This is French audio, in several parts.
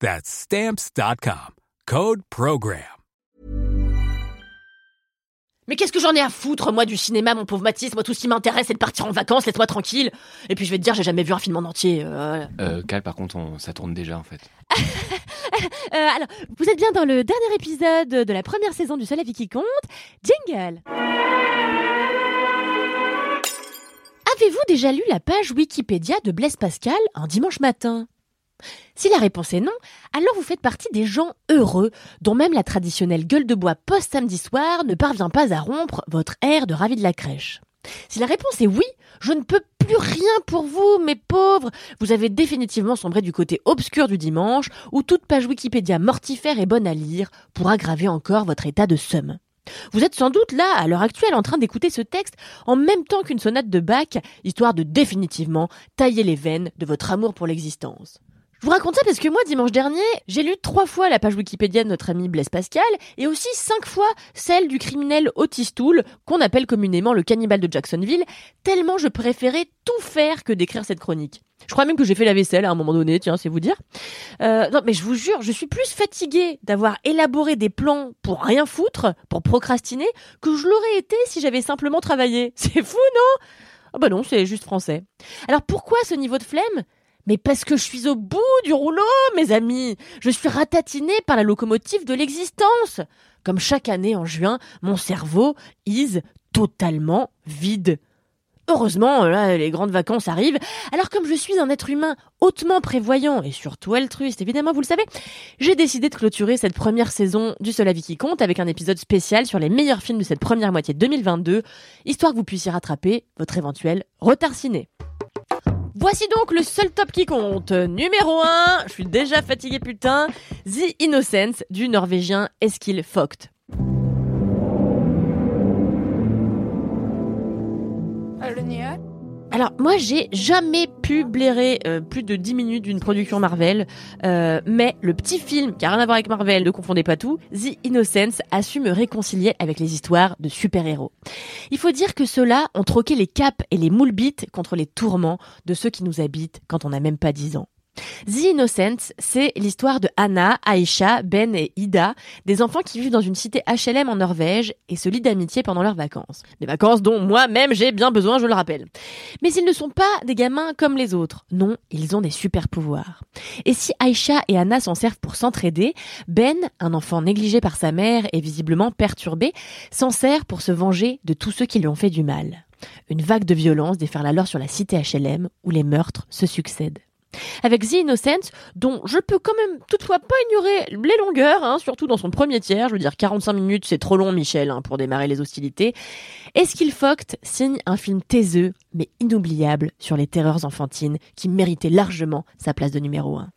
That's Stamps.com. Code PROGRAM. Mais qu'est-ce que j'en ai à foutre, moi, du cinéma, mon pauvre Mathis? Moi, tout ce qui m'intéresse, c'est de partir en vacances, laisse-moi tranquille. Et puis, je vais te dire, j'ai jamais vu un film en entier. euh, Euh, Cal, par contre, on- ça tourne déjà en fait. Euh, alors, vous êtes bien dans le dernier épisode de la première saison du Seul avis qui compte. Jingle Avez-vous déjà lu la page Wikipédia de Blaise Pascal un dimanche matin? Si la réponse est non, alors vous faites partie des gens heureux, dont même la traditionnelle gueule de bois post-samedi soir ne parvient pas à rompre votre air de ravi de la crèche. Si la réponse est oui, je ne peux plus rien pour vous, mes pauvres. Vous avez définitivement sombré du côté obscur du dimanche, où toute page Wikipédia mortifère est bonne à lire pour aggraver encore votre état de somme. Vous êtes sans doute là, à l'heure actuelle, en train d'écouter ce texte en même temps qu'une sonate de Bach, histoire de définitivement tailler les veines de votre amour pour l'existence. Je vous raconte ça parce que moi, dimanche dernier, j'ai lu trois fois la page Wikipédia de notre ami Blaise Pascal et aussi cinq fois celle du criminel Otis Toole, qu'on appelle communément le cannibale de Jacksonville, tellement je préférais tout faire que d'écrire cette chronique. Je crois même que j'ai fait la vaisselle à un moment donné, tiens, c'est vous dire. Euh, non, mais je vous jure, je suis plus fatiguée d'avoir élaboré des plans pour rien foutre, pour procrastiner, que je l'aurais été si j'avais simplement travaillé. C'est fou, non? Ah bah non, c'est juste français. Alors pourquoi ce niveau de flemme? Mais parce que je suis au bout du rouleau, mes amis. Je suis ratatinée par la locomotive de l'existence. Comme chaque année en juin, mon cerveau is totalement vide. Heureusement, les grandes vacances arrivent. Alors comme je suis un être humain hautement prévoyant et surtout altruiste, évidemment, vous le savez, j'ai décidé de clôturer cette première saison du Seul Avis qui compte avec un épisode spécial sur les meilleurs films de cette première moitié 2022, histoire que vous puissiez rattraper votre éventuel retard ciné. Voici donc le seul top qui compte. Numéro 1, je suis déjà fatigué putain, The Innocence du norvégien Eskil Vogt. Alors moi j'ai jamais pu blairer euh, plus de 10 minutes d'une production Marvel, euh, mais le petit film qui a rien à voir avec Marvel, ne confondez pas tout, The Innocence a su me réconcilier avec les histoires de super-héros. Il faut dire que ceux-là ont troqué les capes et les moules bites contre les tourments de ceux qui nous habitent quand on n'a même pas 10 ans. The Innocents, c'est l'histoire de Anna, Aisha, Ben et Ida, des enfants qui vivent dans une cité HLM en Norvège et se lient d'amitié pendant leurs vacances. Des vacances dont moi-même j'ai bien besoin, je le rappelle. Mais ils ne sont pas des gamins comme les autres. Non, ils ont des super pouvoirs. Et si Aisha et Anna s'en servent pour s'entraider, Ben, un enfant négligé par sa mère et visiblement perturbé, s'en sert pour se venger de tous ceux qui lui ont fait du mal. Une vague de violence déferle alors sur la cité HLM où les meurtres se succèdent. Avec The Innocent, dont je peux quand même toutefois pas ignorer les longueurs, hein, surtout dans son premier tiers, je veux dire 45 minutes c'est trop long Michel hein, pour démarrer les hostilités, Eskil Vogt signe un film taiseux mais inoubliable sur les terreurs enfantines qui méritait largement sa place de numéro 1.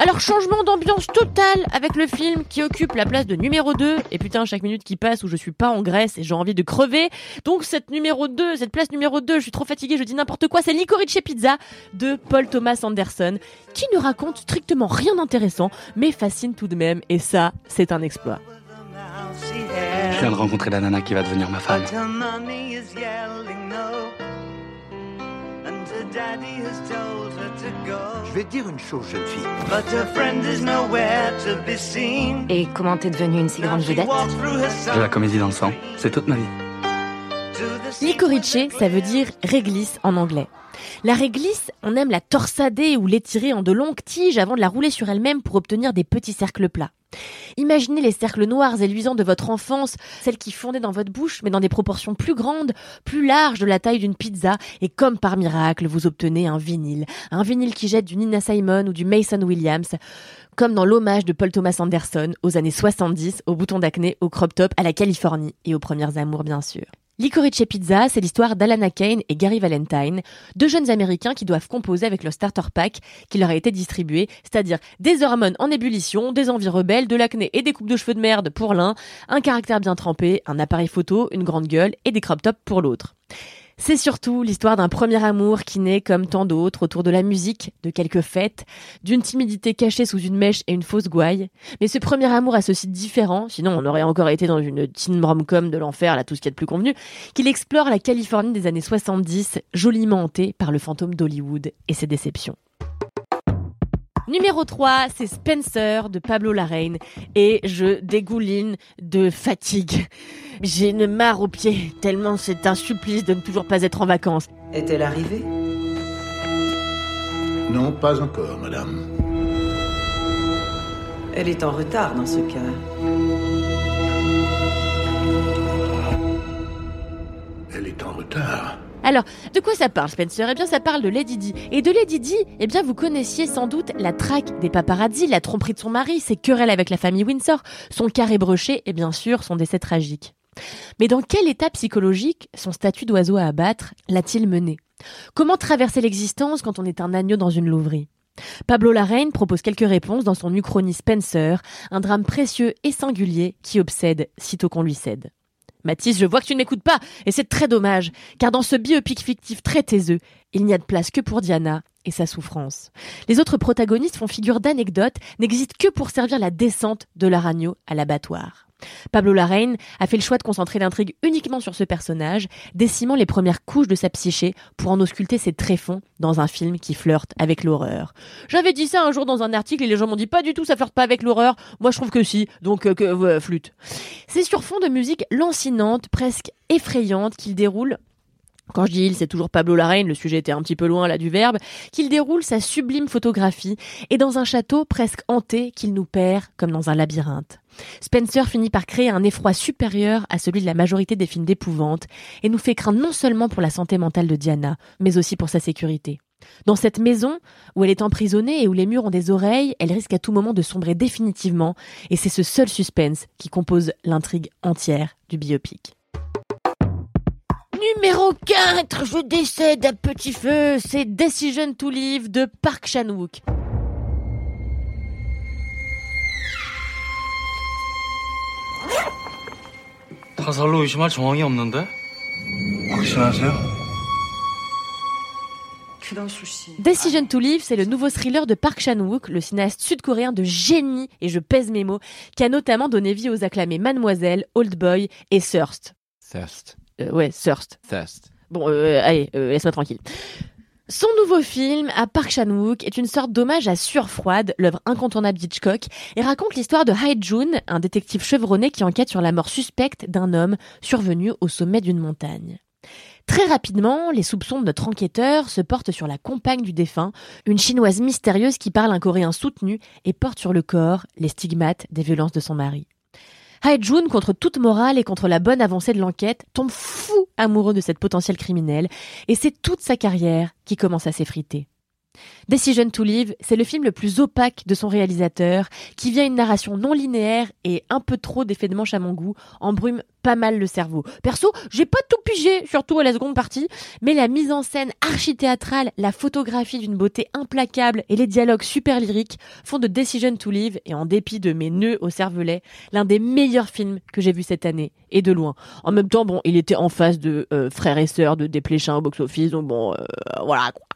Alors changement d'ambiance totale avec le film qui occupe la place de numéro 2 et putain chaque minute qui passe où je suis pas en Grèce et j'ai envie de crever. Donc cette numéro 2, cette place numéro 2, je suis trop fatiguée, je dis n'importe quoi, c'est Licorice Pizza de Paul Thomas Anderson qui ne raconte strictement rien d'intéressant mais fascine tout de même et ça, c'est un exploit. Je viens de rencontrer la nana qui va devenir ma femme. Je vais te dire une chose, jeune fille. Et comment t'es devenue une si grande vedette J'ai la comédie dans le sang. C'est toute ma vie. Licorice, ça veut dire réglisse en anglais. La réglisse, on aime la torsader ou l'étirer en de longues tiges avant de la rouler sur elle-même pour obtenir des petits cercles plats. Imaginez les cercles noirs et luisants de votre enfance, celles qui fondaient dans votre bouche, mais dans des proportions plus grandes, plus larges de la taille d'une pizza, et comme par miracle, vous obtenez un vinyle. Un vinyle qui jette du Nina Simon ou du Mason Williams, comme dans l'hommage de Paul Thomas Anderson aux années 70, au bouton d'acné, au crop top, à la Californie et aux premières amours bien sûr. Licorice Pizza, c'est l'histoire d'Alana Kane et Gary Valentine, deux jeunes Américains qui doivent composer avec le starter pack qui leur a été distribué, c'est-à-dire des hormones en ébullition, des envies rebelles, de l'acné et des coupes de cheveux de merde pour l'un, un caractère bien trempé, un appareil photo, une grande gueule et des crop tops pour l'autre. C'est surtout l'histoire d'un premier amour qui naît comme tant d'autres autour de la musique, de quelques fêtes, d'une timidité cachée sous une mèche et une fausse gouaille. Mais ce premier amour a ceci différent, sinon on aurait encore été dans une teen rom-com de l'enfer, là tout ce qui est de plus convenu, qu'il explore la Californie des années 70, joliment hantée par le fantôme d'Hollywood et ses déceptions. Numéro 3, c'est Spencer de Pablo Larraine et je dégouline de fatigue. J'ai une marre aux pieds, tellement c'est un supplice de ne toujours pas être en vacances. Est-elle arrivée? Non, pas encore, madame. Elle est en retard dans ce cas. Alors, de quoi ça parle, Spencer? Eh bien, ça parle de Lady Di. Et de Lady Di, eh bien, vous connaissiez sans doute la traque des paparazzi, la tromperie de son mari, ses querelles avec la famille Windsor, son carré broché et bien sûr son décès tragique. Mais dans quel état psychologique son statut d'oiseau à abattre l'a-t-il mené? Comment traverser l'existence quand on est un agneau dans une louverie? Pablo Larraine propose quelques réponses dans son Uchronie Spencer, un drame précieux et singulier qui obsède sitôt qu'on lui cède. Mathis, je vois que tu ne m'écoutes pas, et c'est très dommage, car dans ce biopic fictif très taiseux, il n'y a de place que pour Diana et sa souffrance. Les autres protagonistes font figure d'anecdotes, n'existent que pour servir la descente de l'Aragno à l'abattoir. Pablo Larraine a fait le choix de concentrer l'intrigue uniquement sur ce personnage, décimant les premières couches de sa psyché pour en ausculter ses tréfonds dans un film qui flirte avec l'horreur. J'avais dit ça un jour dans un article et les gens m'ont dit pas du tout ça flirte pas avec l'horreur. Moi je trouve que si, donc euh, que euh, flûte. C'est sur fond de musique lancinante, presque effrayante qu'il déroule quand je dis il, c'est toujours Pablo Larraine, le sujet était un petit peu loin là du verbe, qu'il déroule sa sublime photographie et dans un château presque hanté qu'il nous perd comme dans un labyrinthe. Spencer finit par créer un effroi supérieur à celui de la majorité des films d'épouvante et nous fait craindre non seulement pour la santé mentale de Diana, mais aussi pour sa sécurité. Dans cette maison, où elle est emprisonnée et où les murs ont des oreilles, elle risque à tout moment de sombrer définitivement, et c'est ce seul suspense qui compose l'intrigue entière du biopic Numéro 4, je décède à petit feu, c'est Decision to Live de Park Chan-wook. 타살로 의심할 정황이 없는데? 확신하세요? Decision to Live, c'est le nouveau thriller de Park Chan-wook, le cinéaste sud-coréen de génie, et je pèse mes mots, qui a notamment donné vie aux acclamés Mademoiselle, Old Boy et Thirst. Thirst. Euh, ouais, Thirst. Thirst. Bon, euh, allez, euh, laisse-moi tranquille. Son nouveau film, à Park Chan-wook, est une sorte d'hommage à Surfroide, l'œuvre incontournable d'Hitchcock, et raconte l'histoire de Hai Jun, un détective chevronné qui enquête sur la mort suspecte d'un homme survenu au sommet d'une montagne. Très rapidement, les soupçons de notre enquêteur se portent sur la compagne du défunt, une chinoise mystérieuse qui parle un coréen soutenu et porte sur le corps les stigmates des violences de son mari. Hae-jun, contre toute morale et contre la bonne avancée de l'enquête, tombe fou amoureux de cette potentielle criminelle, et c'est toute sa carrière qui commence à s'effriter. Decision to Live, c'est le film le plus opaque de son réalisateur, qui vient une narration non linéaire et un peu trop d'effets de manche à mon goût, embrume pas mal le cerveau. Perso, j'ai pas tout pigé, surtout à la seconde partie, mais la mise en scène archi-théâtrale, la photographie d'une beauté implacable et les dialogues super lyriques font de Decision to Live, et en dépit de mes nœuds au cervelet, l'un des meilleurs films que j'ai vu cette année, et de loin. En même temps, bon, il était en face de euh, Frères et Sœurs de Desplechin au box-office, donc bon, euh, voilà quoi.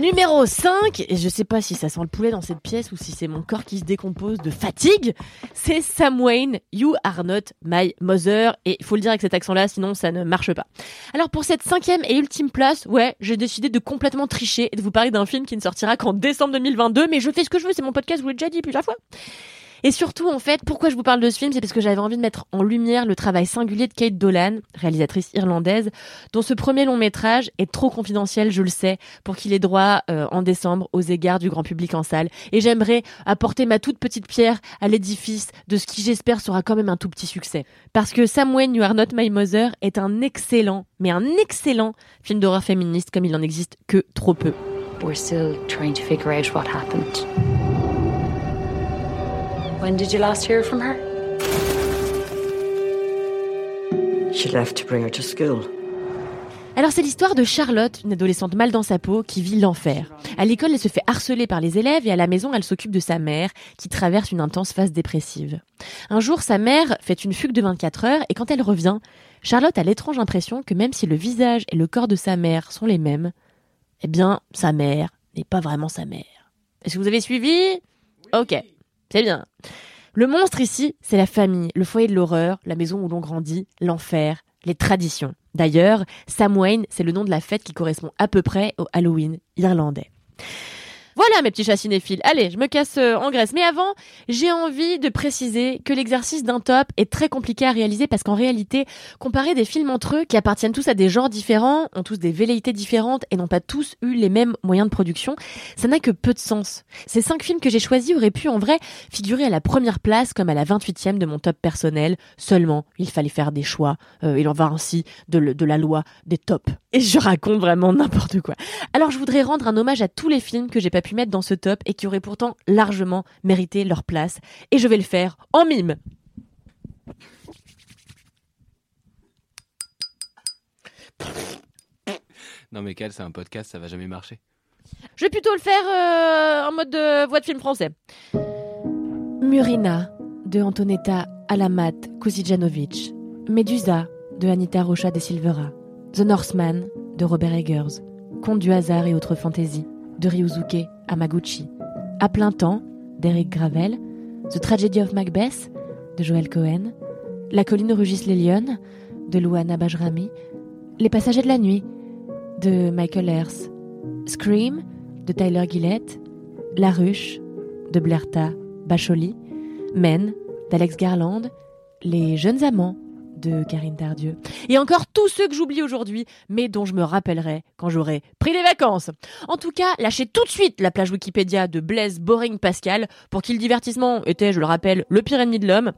Numéro 5, et je sais pas si ça sent le poulet dans cette pièce ou si c'est mon corps qui se décompose de fatigue, c'est Sam Wayne, You Are Not My Mother, et il faut le dire avec cet accent-là, sinon ça ne marche pas. Alors pour cette cinquième et ultime place, ouais, j'ai décidé de complètement tricher et de vous parler d'un film qui ne sortira qu'en décembre 2022, mais je fais ce que je veux, c'est mon podcast, je vous l'ai déjà dit plusieurs fois. Et surtout, en fait, pourquoi je vous parle de ce film, c'est parce que j'avais envie de mettre en lumière le travail singulier de Kate Dolan, réalisatrice irlandaise, dont ce premier long métrage est trop confidentiel, je le sais, pour qu'il ait droit euh, en décembre aux égards du grand public en salle. Et j'aimerais apporter ma toute petite pierre à l'édifice de ce qui, j'espère, sera quand même un tout petit succès. Parce que Sam Wayne, You Are Not My Mother est un excellent, mais un excellent film d'horreur féministe comme il n'en existe que trop peu. We're still trying to figure out what happened. When did you last hear from her? She left to bring her to school. Alors c'est l'histoire de Charlotte, une adolescente mal dans sa peau qui vit l'enfer. À l'école, elle se fait harceler par les élèves et à la maison, elle s'occupe de sa mère qui traverse une intense phase dépressive. Un jour, sa mère fait une fugue de 24 heures et quand elle revient, Charlotte a l'étrange impression que même si le visage et le corps de sa mère sont les mêmes, eh bien, sa mère n'est pas vraiment sa mère. Est-ce que vous avez suivi? Ok, c'est bien. Le monstre ici, c'est la famille, le foyer de l'horreur, la maison où l'on grandit, l'enfer, les traditions. D'ailleurs, Samhain, c'est le nom de la fête qui correspond à peu près au Halloween irlandais. Voilà mes petits chats cinéphiles. Allez, je me casse euh, en Grèce. Mais avant, j'ai envie de préciser que l'exercice d'un top est très compliqué à réaliser parce qu'en réalité, comparer des films entre eux qui appartiennent tous à des genres différents, ont tous des velléités différentes et n'ont pas tous eu les mêmes moyens de production, ça n'a que peu de sens. Ces cinq films que j'ai choisis auraient pu en vrai figurer à la première place comme à la 28e de mon top personnel. Seulement, il fallait faire des choix. Euh, il en va ainsi de, de la loi des tops. Et je raconte vraiment n'importe quoi. Alors je voudrais rendre un hommage à tous les films que j'ai pas pu mettre dans ce top et qui auraient pourtant largement mérité leur place. Et je vais le faire en mime. Non mais Cal, c'est un podcast, ça va jamais marcher. Je vais plutôt le faire euh, en mode de voix de film français. Murina de Antonetta Alamat Kuzijanovic. Medusa de Anita Rocha de Silvera. The Northman de Robert Eggers. Conte du hasard et autres fantaisies de Ryuzuke Amaguchi. À plein temps d'Eric Gravel. The Tragedy of Macbeth de Joel Cohen. La colline rugissent les lionnes de Luana Bajrami. Les passagers de la nuit de Michael Hers. Scream de Tyler Gillett. La ruche de Blerta Bacholi. Men d'Alex Garland. Les jeunes amants de Karine Tardieu. Et encore tous ceux que j'oublie aujourd'hui, mais dont je me rappellerai quand j'aurai pris des vacances. En tout cas, lâchez tout de suite la plage Wikipédia de Blaise Boring Pascal pour qui le divertissement était, je le rappelle, le pire ennemi de l'homme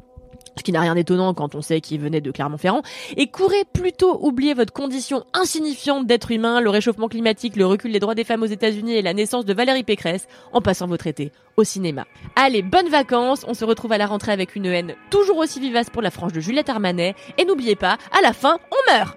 ce qui n'a rien d'étonnant quand on sait qu'il venait de Clermont-Ferrand, et courez plutôt oublier votre condition insignifiante d'être humain, le réchauffement climatique, le recul des droits des femmes aux États-Unis et la naissance de Valérie Pécresse en passant votre été au cinéma. Allez, bonnes vacances, on se retrouve à la rentrée avec une haine toujours aussi vivace pour la frange de Juliette Armanet, et n'oubliez pas, à la fin, on meurt